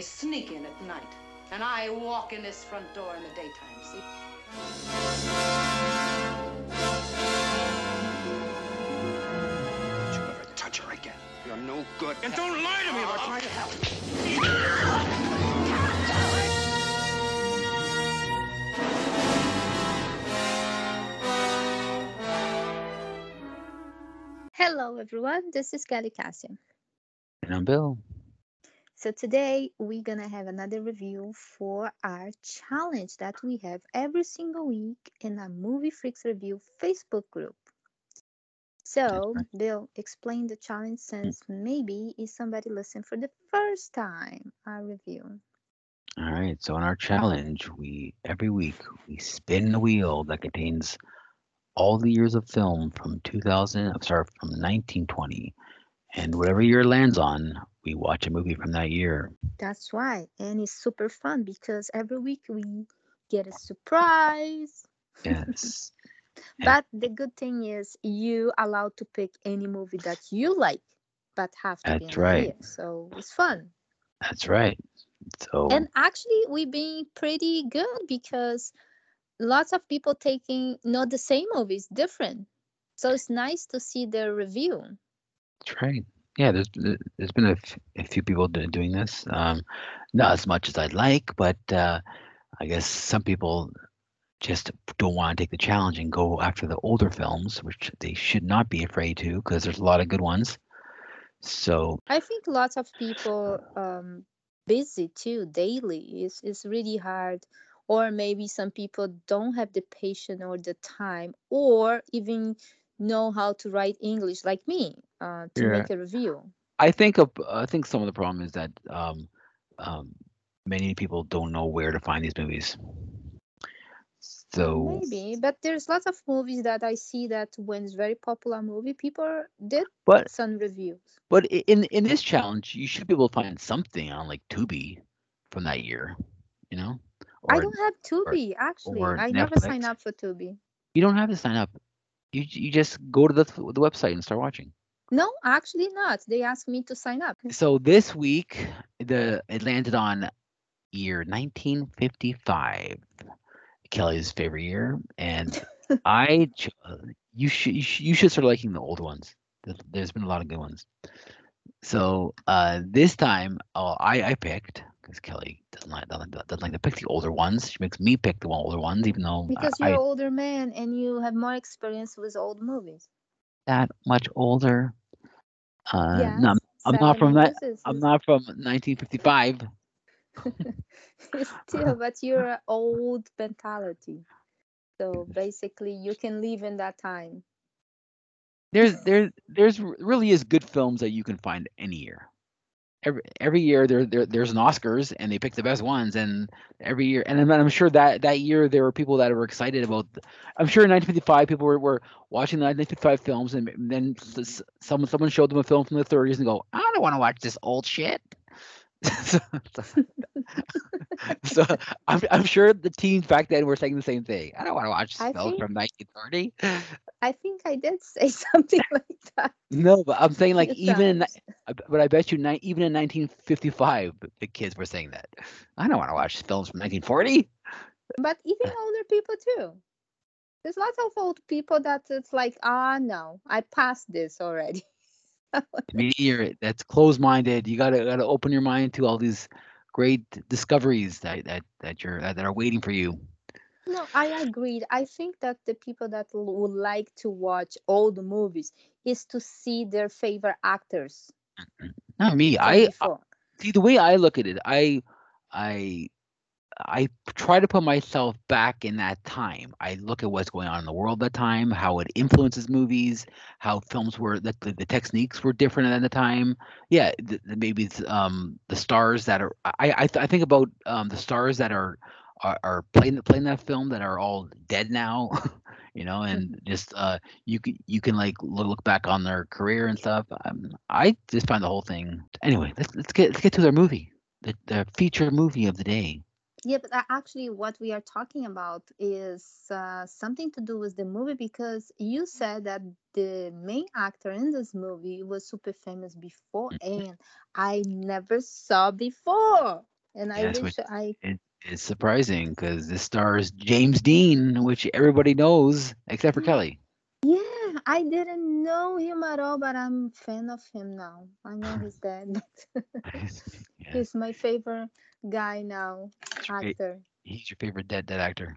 They sneak in at night. And I walk in this front door in the daytime, see? Don't you ever touch her again. You're no good. And don't lie to me about trying to help. Hello, everyone. This is Kelly Kassia. And I'm Bill. So today we're gonna have another review for our challenge that we have every single week in our Movie Freaks Review Facebook group. So. Bill, explain the challenge since maybe is somebody listening for the first time our review. All right. So in our challenge, we every week we spin the wheel that contains all the years of film from 2000. I'm sorry, from 1920, and whatever year lands on, we watch a movie from that year. That's right, and it's super fun because every week we get a surprise. Yes. But the good thing is you allowed to pick any movie that you like, but have to be That's in right. year. So it's fun. That's right. So And actually we've been pretty good because lots of people taking not the same movies, different. So it's nice to see their review. That's right. Yeah, there's there- there's been a, f- a few people do- doing this. Um, not as much as I'd like, but uh, I guess some people just don't want to take the challenge and go after the older films, which they should not be afraid to, because there's a lot of good ones. So I think lots of people um busy too daily. It's it's really hard. Or maybe some people don't have the patience or the time or even know how to write English like me uh, to Yeah. make a review. I think of, I think some of the problem is that um, um, many people don't know where to find these movies. So, Maybe, but there's lots of movies that I see that when it's very popular movie, people did but some reviews. but in in this challenge, you should be able to find something on like Tubi from that year, you know. I don't have Tubi actually. or I never sign up for Tubi. you don't have to sign up. You you just go to the the website and start watching. No, actually not. They asked me to sign up. So this week, the it landed on year 1955, Kelly's favorite year, and I you should you should, start liking the old ones. There- There's been a lot of good ones. So uh, this time, oh, I I picked because Kelly doesn't like doesn't, doesn't like to pick the older ones. She makes me pick the older ones, even though Because I, you're an older man and you have more experience with old movies. that much older. Uh, yes. no, I'm, I'm not from that. seven years is- I'm not from 1955. Still, but you're an old mentality. So basically, you can live in that time. there's there there's really is good films that you can find any year. Every every year there, there there's an Oscars and they pick the best ones and every year and I'm, I'm sure that that year there were people that were excited about I'm sure in 1955 people were, were watching the 1955 films and then someone someone showed them a film from the 30s and go I don't want to watch this old shit. so, so, so I'm I'm sure the teens back then were saying the same thing. I don't want to watch this I film think- from 1930. I think I did say something like that. No, but I'm saying like even in, sounds- I b- but I bet you ni- even in 1955 the kids were saying that. I don't want to watch films from 1940. But even older people too. There's lots of old people that it's like, ah, no, I passed this already. You're that's closed-minded. You gotta gotta open your mind to all these great discoveries that that that you're that are waiting for you. No, I agreed. I think that the people that would like to watch old movies is to see their favorite actors. Not me. I I- see the way I look at it. I I I try to put myself back in that time. I look at what's going on in the world at that time, how it influences movies, how films were that the, the techniques were different at the time. Yeah, th- th- maybe it's, um the stars that are. I I, th- I think about um the stars that are are, are playing playing that film that are all dead now. you know, and just uh you can you can like look, look back on their career and stuff. Um, I just find the whole thing. Anyway, let's let's get let's get to their movie, the the feature movie of the day. Yeah, but actually, what we are talking about is uh, something to do with the movie because you said that the main actor in this movie was super famous before, and I never saw before. And I wish I It's surprising because this stars James Dean, which everybody knows except for Kelly. yeah, I didn't know him at all, but I'm a fan of him now. I know he's dead, but Yeah, he's my favorite guy now, actor. he's your favorite dead dead actor.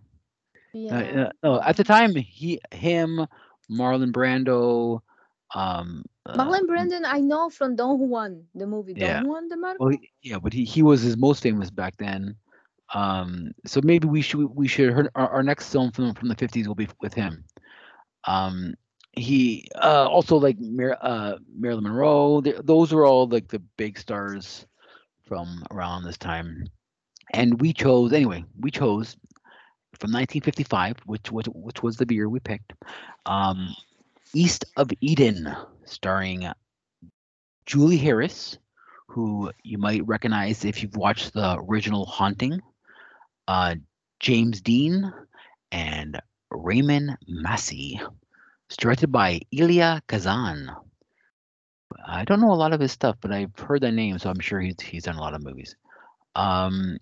Uh, Yeah. uh, no, at the time, he, him, Marlon Brando, um, uh, Marlon Brandon, I know from Don Juan, the movie Don Yeah. Juan de Marco. Well, yeah, but he, he was his most famous back then. Um, so maybe we should we should our, our next film from from the fifties will be with him. Um, he uh, also like Mar- uh, Marilyn Monroe. th- those were all like the big stars from around this time. And we chose anyway. We chose from 1955, which was which was the year we picked. Um, East of Eden, starring Julie Harris, who you might recognize if you've watched the original Haunting, uh, James Dean, and Raymond Massey. It's directed by Elia Kazan. I don't know a lot of his stuff, but I've heard that name, so I'm sure he's he's done a lot of movies. Um,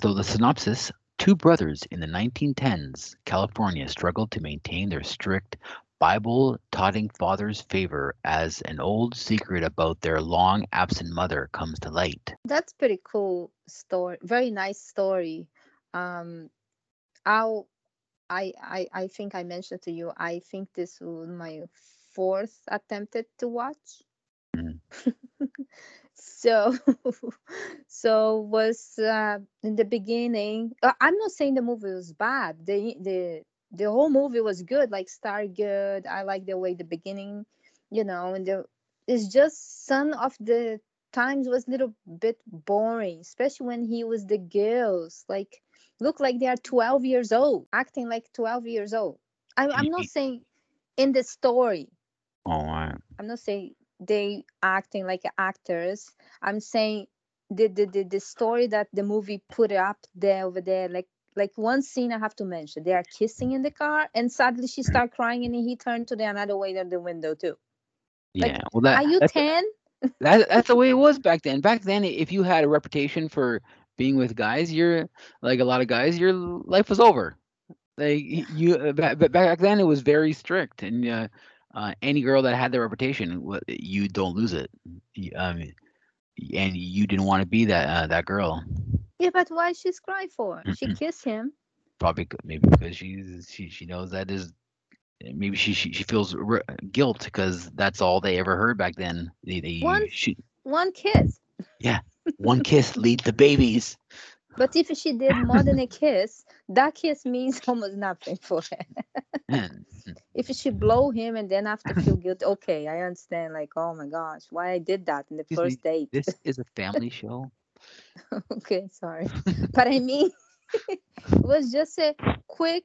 though the synopsis: Two brothers in the 1910s, California, struggled to maintain their strict Bible taughting father's favor as an old secret about their long absent mother comes to light. That's pretty cool story. Very nice story. Um, I'll, I, I, I think I mentioned to you. I think this was my fourth attempted to watch. Mm. so, so was uh, in the beginning. Uh, I'm not saying the movie was bad. The the the whole movie was good. Like star good. I like the way the beginning, you know, and the it's just some of the times was a little bit boring, especially when he was the girls. Like look like they are 12 years old, acting like 12 years old. I'm, I'm not saying in the story. Oh, I'm not saying they acting like actors. I'm saying the the, the, the story that the movie put up there over there, like like one scene I have to mention. They are kissing in the car, and suddenly she start crying, and he turned to the another way of the window too. Like, yeah. Well, that are you ten? that that's the way it was back then. Back then, if you had a reputation for being with guys, you're like a lot of guys, your life was over. Like you, uh, ba- back then, it was very strict, and uh, uh, any girl that had the reputation, you don't lose it. Um, and you didn't want to be that uh, that girl. Yeah, but why she's crying for? She kissed him. Probably maybe because she's she she knows that is maybe she she, she feels r- guilt because that's all they ever heard back then. They, they One- she, One kiss. Yeah, one kiss leads to babies. But if she did more than a kiss, that kiss means almost nothing for her. If she blow him and then after feel guilty, okay, I understand. Like, oh my gosh, why I did that in the Excuse me, first date? this is a family show. okay, sorry, but I mean, it was just a quick,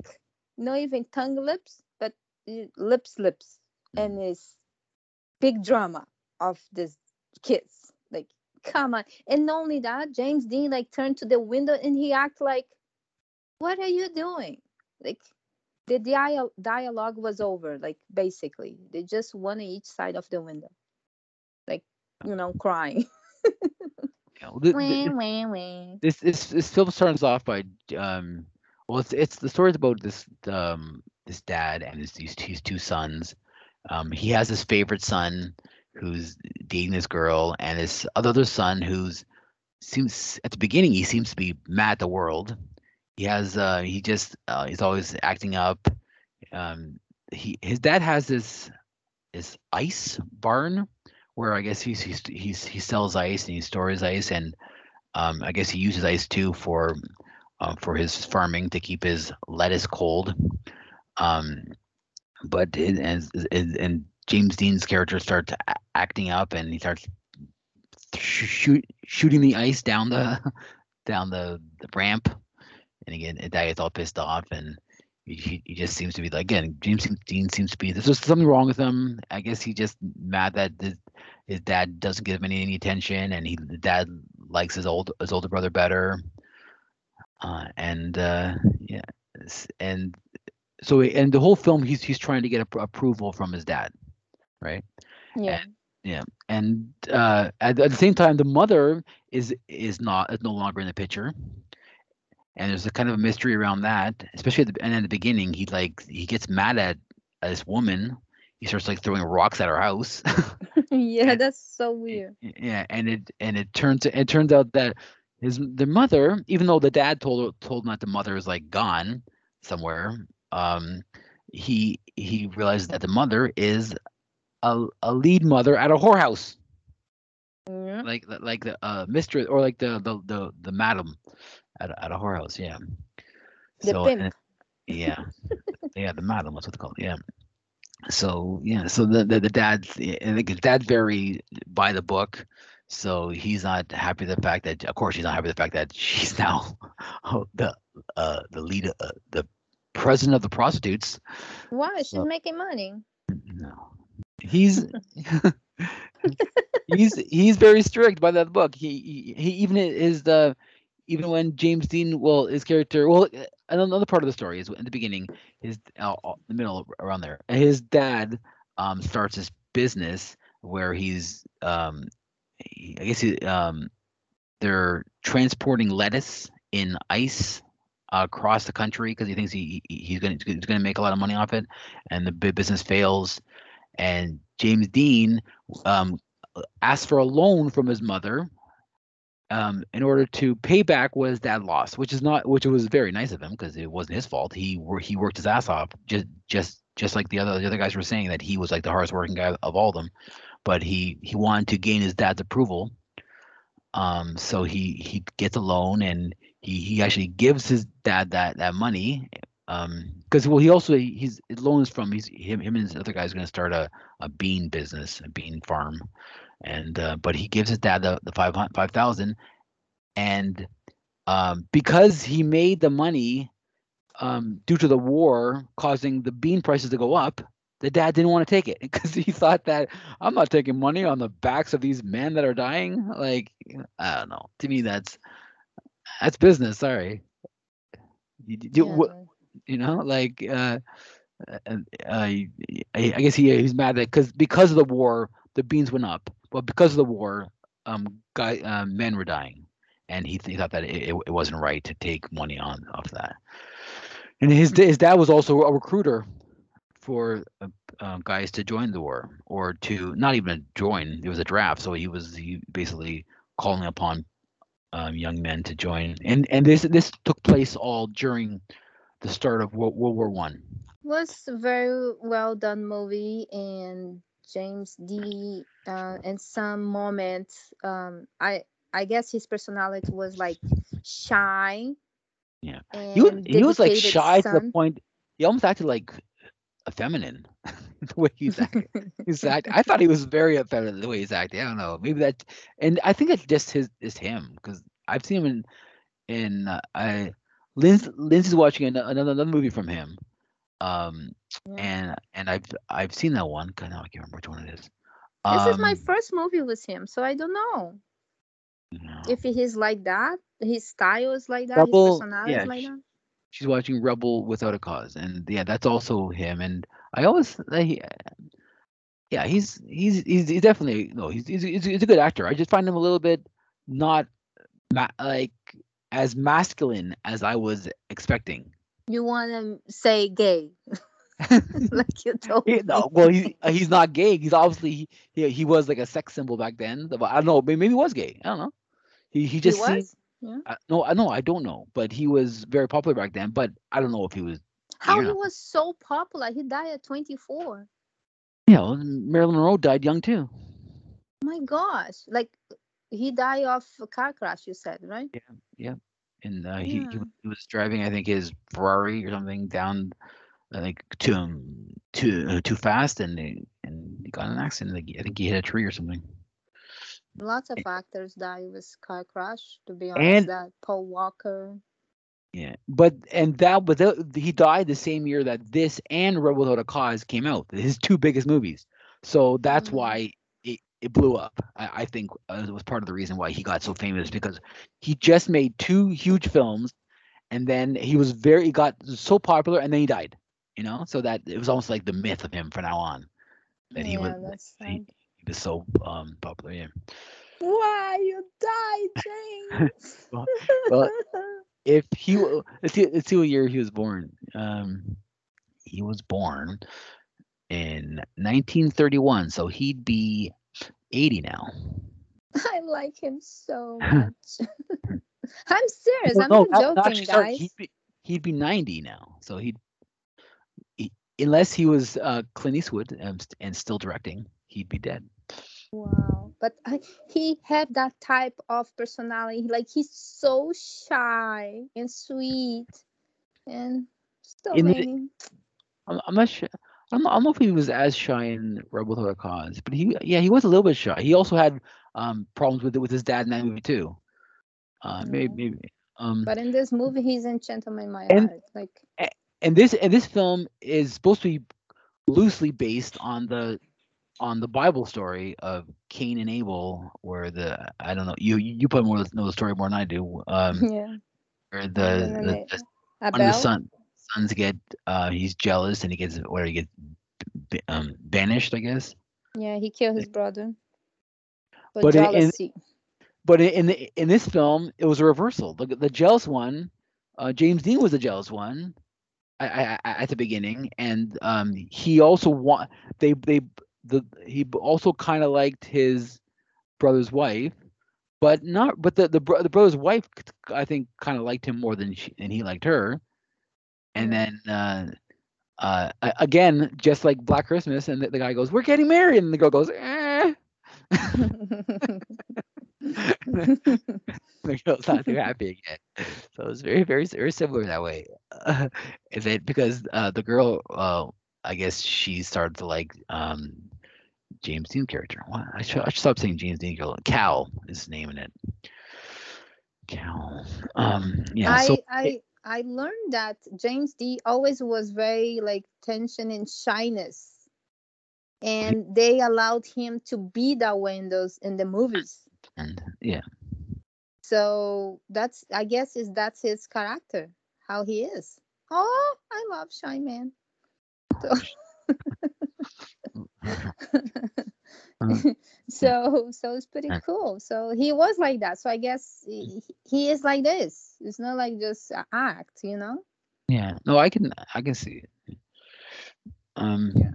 not even tongue lips, but uh, lips lips, and this big drama of this kiss. Like, come on, and not only that, James Dean like turned to the window and he act like, "What are you doing?" Like. The dia- dialogue was over, like basically. They just one on each side of the window. Like, you know, crying. Know, th- th- Wah, wah, wah. this this this film starts off by um well it's it's the story's about this um this dad and his these his two sons. Um he has his favorite son who's dating this girl and his other son who's seems at the beginning he seems to be mad at the world. He has uh he just uh, he's always acting up. Um he his dad has this this ice barn where I guess he's he's, he's he sells ice and he stores ice and um, I guess he uses ice too for uh, for his farming to keep his lettuce cold. Um, but it, and, and James Dean's character starts acting up and he starts sh- shoot, shooting the ice down the down the, the ramp. And again, gets all pissed off and he, he just seems to be like again James Dean seems to be there's just something wrong with him. I guess he just mad that his, his dad doesn't give him any, any attention and he the dad likes his old his older brother better. Uh, and uh, yeah, and so and the whole film he's he's trying to get appro- approval from his dad, right? Yeah. Yeah, and uh, at, at the same time, the mother is is not is no longer in the picture, and there's a kind of a mystery around that. Especially at the and in the beginning, he like he gets mad at, at this woman. He starts like throwing rocks at her house. yeah, And- that's so weird. yeah, and it and it turns it turns out that his the mother, even though the dad told told him that the mother is like gone somewhere, um, he he realizes that the mother is a a lead mother at a whorehouse. Yeah. like the- like the uh mistress or like the the the, the madam at a, at a whorehouse yeah The so pimp. and- yeah yeah the madam that's what call it yeah so yeah so the the, the dad's i think his dad's very by the book so he's not happy with the fact that of course he's not happy with the fact that she's now the uh the leader uh, the president of the prostitutes Why? She's So- making money. no. He's he's he's very strict by that book. He he, he even is the even when James Dean, well, his character, well, another part of the story is in the beginning, his uh, uh, the middle around there, his dad um starts his business where he's um he, I guess he um they're transporting lettuce in ice across the country because he thinks he, he he's gonna he's gonna make a lot of money off it, and the business fails, and James Dean um asked for a loan from his mother um in order to pay back what his dad lost which is not which was very nice of him because it wasn't his fault. He he worked his ass off just just just like the other the other guys were saying that he was like the hardest working guy of all of them but he he wanted to gain his dad's approval. Um so he he gets a loan and he he actually gives his dad that that money um because well he also he's loans from he's him him and his other guys going to start a a bean business a bean farm and uh, but he gives his dad the, the five 5000 and um, because he made the money um, due to the war causing the bean prices to go up the dad didn't want to take it because he thought that i'm not taking money on the backs of these men that are dying. Like i don't know. To me that's that's business. Sorry. You, you, Yeah. you know like uh, uh, uh, I, I guess he he's mad that because because of the war the beans went up but because of the war um guy uh, men were dying and he, he thought that it, it, it wasn't right to take money on off that and his his dad was also a recruiter for uh, uh, guys to join the war or to not even join it was a draft so he was he basically calling upon um, young men to join and and this this took place all during the start of World, World War One. was a very well done movie and James D uh, in some moments um I I guess his personality was like shy. Yeah. He was he was like dedicated shy to the point he almost acted like a feminine the way he's acting. He's act, I thought he was very effeminate the way he's acting. I don't know. Maybe that, and I think it's just his is him because I've seen him in in uh, I Lindsay Lindsay's watching another another movie from him, um, Yeah. and and I've I've seen that one. God, now I can't remember which one it is. This is my Um, first movie with him, so I don't know know. if he's like that. His style is like that. Rebel- his personality yeah, is like that. she's watching Rebel Without a Cause, and yeah, that's also him. And I always, uh, yeah, he's he's he's, he's definitely no, he's, he's he's he's a good actor. I just find him a little bit not ma- like as masculine as I was expecting. You want to say gay, like you told He- me. no, well, he uh, he's not gay. He's obviously he, he he was like a sex symbol back then. But I don't know. Maybe he was gay. I don't know. He he He just seemed- Yeah. I, no, I no, I don't know. But he was very popular back then. But I don't know if he was. How he was so popular? He died at 24. Yeah, know, Marilyn Monroe died young too. My gosh. Like he died of a car crash, you said, right? Yeah, yeah. And uh, he, he he was driving I think his Ferrari or something down Think too um, too uh, too fast and he, and he got an accident. Like, I think he hit a tree or something. Lots of actors die with car crash, to be honest. And- that Paul Walker. Yeah, but and that but that, he died the same year that this and Rebel Without a Cause came out. His two biggest movies. So that's Mm. why it, it blew up. I, I think uh, it was part of the reason why he got so famous because he just made two huge films, and then he was very he got so popular, and then he died. You know, so that it was almost like the myth of him from now on. That he was that's he, sad. he was so um popular. Yeah. Why you died, James? Well- well, If he let's see, let's see what year he was born. Um, he was born in 1931, so he'd be 80 now. I like him so much. I'm serious. Well, I'm no, not no, joking, sorry, guys. He'd be, he'd be 90 now. So he'd, he, unless he was uh, Clint Eastwood and, and still directing, he'd be dead. Wow. But I, he had that type of personality. Like he's so shy and sweet and still In the- I'm, I'm not sure. I don't, know, I don't know if he was as shy in Rebel Without a Cause, but he, yeah, he was a little bit shy. He also had um, problems with with his dad in that movie too. Uh, maybe, Yeah. maybe. Um, But in this movie, he's in Gentleman My And- Heart. Like and this and this film is supposed to be loosely based on the on the Bible story of Cain and Abel, where the I don't know you you probably more know the story more than I do. Um, yeah. where the, the, the one of the son sons get uh he's jealous and he gets where he gets um banished, I guess. Yeah, he killed his brother. For But in- in- jealousy. But in in, the, in this film, it was a reversal. The the jealous one, uh, James Dean was the jealous one, I, I, I- at the beginning, and um, he also want they they the he also kind of liked his brother's wife, but not but the the, bro- the brother's wife I think kind of liked him more than she, and he liked her, and then. Uh, uh, again, just like Black Christmas, and the, the guy goes, "We're getting married," and the girl goes, "Eh." the girl's not too happy again. So it was very, very, very similar that way. Uh, and then because uh, the girl, uh, I guess she started to like um, James Dean character. What? I should, I should stop saying James Dean. Girl. Cal is his name in it. Cal. Um, yeah. I, so I I learned that James D always was very like tension and shyness. And they allowed him to be that way in those in the movies. And yeah, So that's I guess is that's his character, how he is. Oh, I love Shy Man. So, so so it's pretty cool. So he was like that. So I guess he, he is like this. It's not like just act, you know. yeah. No, I can, I can see it. Um. Yeah.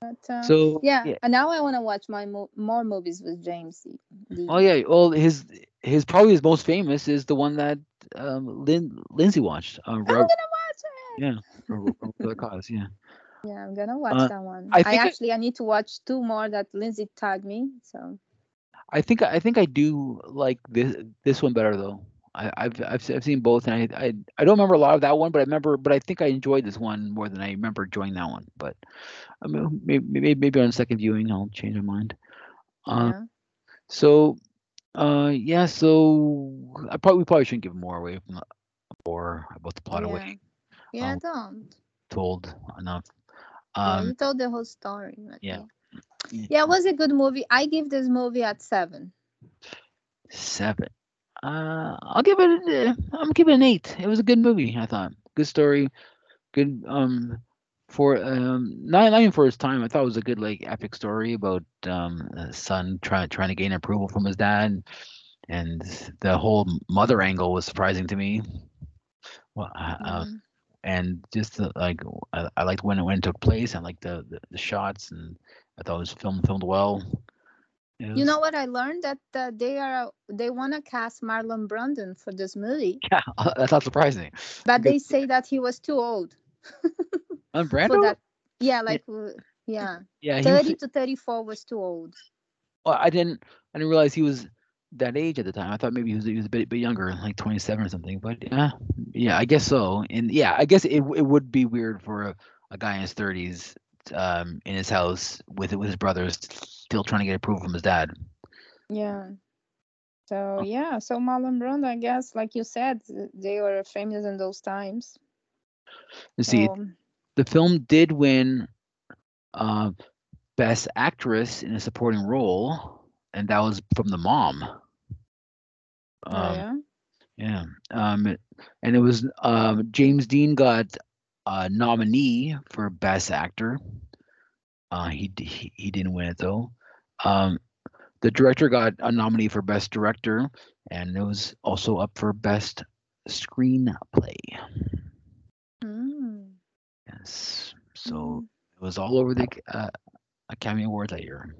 But uh, So yeah, yeah. and now I want to watch my mo- more movies with James. D. Oh yeah. Well, his his probably his most famous is the one that um Lin, Lindsay watched. Uh, I'm gonna watch it. yeah, for, the cause. Yeah. Yeah, I'm gonna watch Uh, that one. I I, think I- actually I need to watch two more that Lindsay tagged me. So I think I think I do like this this one better though. I, I've I've I've seen both and I, I I don't remember a lot of that one, but I remember but I think I enjoyed this one more than I remember enjoying that one. But I mean, maybe maybe, on second viewing I'll change my mind. Uh, yeah. So, uh, yeah. So I probably we probably shouldn't give more away from the, or about the plot yeah. away. Yeah, um, don't. Told enough. Yeah, Um, you told the whole story. but yeah. Yeah, it was a good movie. I give this movie at seven. Seven. Uh, I'll give it. A, I'm giving it an eight. It was a good movie. I thought. Good story. Good. Um, for um, not, not even for his time. I thought it was a good like epic story about um a son trying trying to gain approval from his dad, and the whole mother angle was surprising to me. Well, uh, uh, Mhm. and just the, like I, I liked when it when it took place. I liked the, the the shots, and I thought it was filmed filmed well. You know what I learned that uh, they are they want to cast Marlon Brandon for this movie, Yeah, that's not surprising. but they say that he was too old On Brando? that. Yeah, like uh, yeah, Yeah, he was, thirty to thirty-four was too old. well, I didn't I didn't realize he was that age at the time. I thought maybe he was he was a bit bit younger, like 27 or something. But yeah, yeah, I guess so. And yeah, I guess it it would be weird for a, a guy in his 30s um in his house with with his brothers still trying to get approval from his dad. Yeah. So Oh. yeah, so Marlon Brando, I guess, like you said, they were famous in those times. Let's see, So, the film did win uh, best actress in a supporting role, and that was from the mom. oh, Um, yeah. Yeah. Um, and it was um, James Dean got a nominee for Best Actor. Uh, he, he he didn't win it though. Um, the director got a nominee for best director, and it was also up for best screenplay. Mm. Yes, so Mm. it was all over the uh, Academy Awards that year.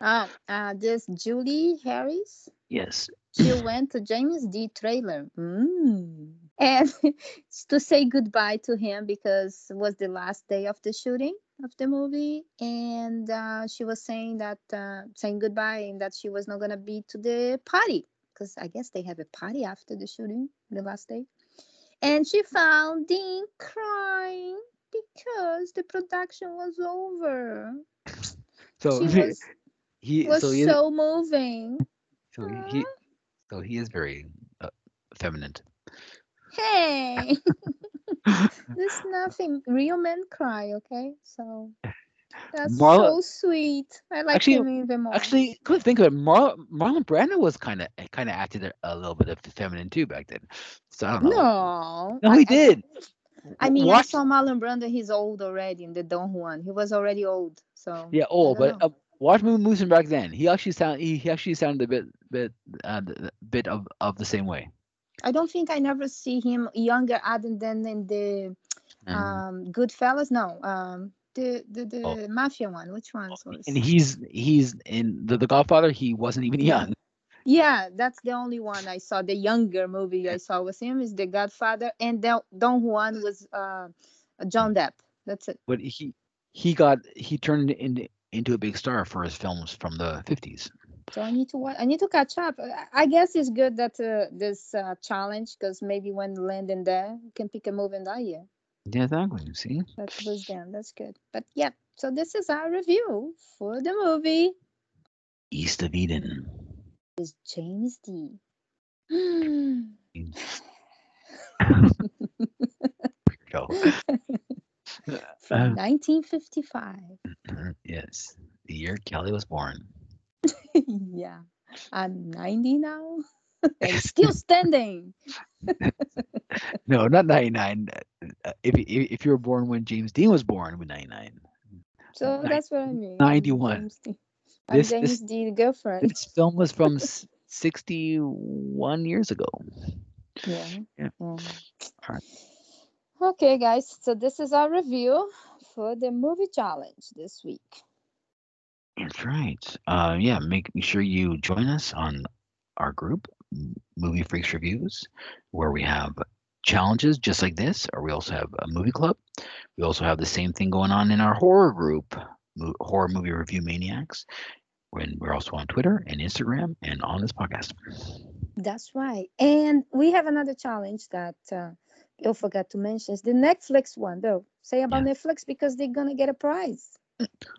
Oh, uh, this Julie Harris. Yes, She went to James D trailer. Mm. And to say goodbye to him because it was the last day of the shooting of the movie. And uh, she was saying that, uh, saying goodbye and that she was not going to be to the party because I guess they have a party after the shooting, the last day. And she found Dean crying because the production was over. so She was, he was so he so moving. so he so he is very uh, feminine. Hey, there's nothing. Real men cry, okay? So that's Marla- so sweet. I like Actually- him even more. Actually, come to think of it, Mar- Marlon Brando was kind of kind of acted a, little bit of feminine too back then. So I don't know. no, No, he I- did. I mean, I Watch- saw Marlon Brando. He's old already in the Don Juan. He was already old. So Yeah, old, but uh, watch Moon Moosin back then. He actually sound he, he actually sounded a bit bit uh, bit of of the same way. I don't think I never see him younger other than in the Um, um Goodfellas. No, um the the the Oh. mafia one. Which one and he's he's in the, the Godfather. He wasn't even young. Yeah, that's the only one I saw. The younger movie I saw with him is The Godfather, and Don Don Juan was uh, John Depp. That's it. but he he got he turned into into a big star for his films from the 50s. So I need to watch. I need to catch up. I- I guess it's good that uh, this uh, challenge because maybe when landing there, you can pick a movie in that year. Yeah, exactly. See, That was. That's good. But yeah, so this is our review for the movie. East of Eden. Is James D. Go. From Uh, 1955. yes, the year Kelly was born. yeah, I'm 90 now still standing. No, not 99. Uh, If if if you were born when James Dean was born, it would 99. So that's what I mean. I'm 91. James D. I'm This- James this- D. girlfriend. This film was from 61 years ago. Yeah. Yeah. yeah. Okay, guys. So this is our review for the movie challenge this week. That's right. Uh, yeah, make sure you join us on our group, Movie Freaks Reviews, where we have challenges just like this, or we also have a movie club. We also have the same thing going on in our horror group, Mo- Horror Movie Review Maniacs. When we're also on Twitter and Instagram and on this podcast. That's right. And we have another challenge that uh, you forgot to mention. It's the Netflix one, though. Say about Netflix because they're gonna get a prize.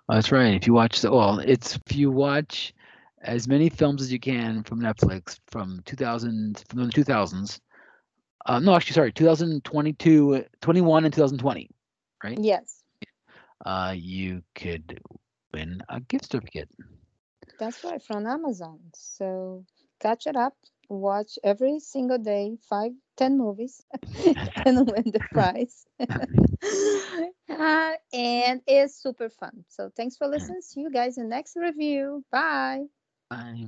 That's right. If you watch the well, it's if you watch as many films as you can from Netflix from 2000 from the 2000s. Uh, no, actually, sorry, 2022, 21, and 2020. Right? Yes, Uh, you could win a gift certificate. that's right from Amazon. So catch it up. Watch every single day, five, ten movies, and win the prize. uh, and it's super fun. So thanks for listening. See you guys in next review. Bye. Bye.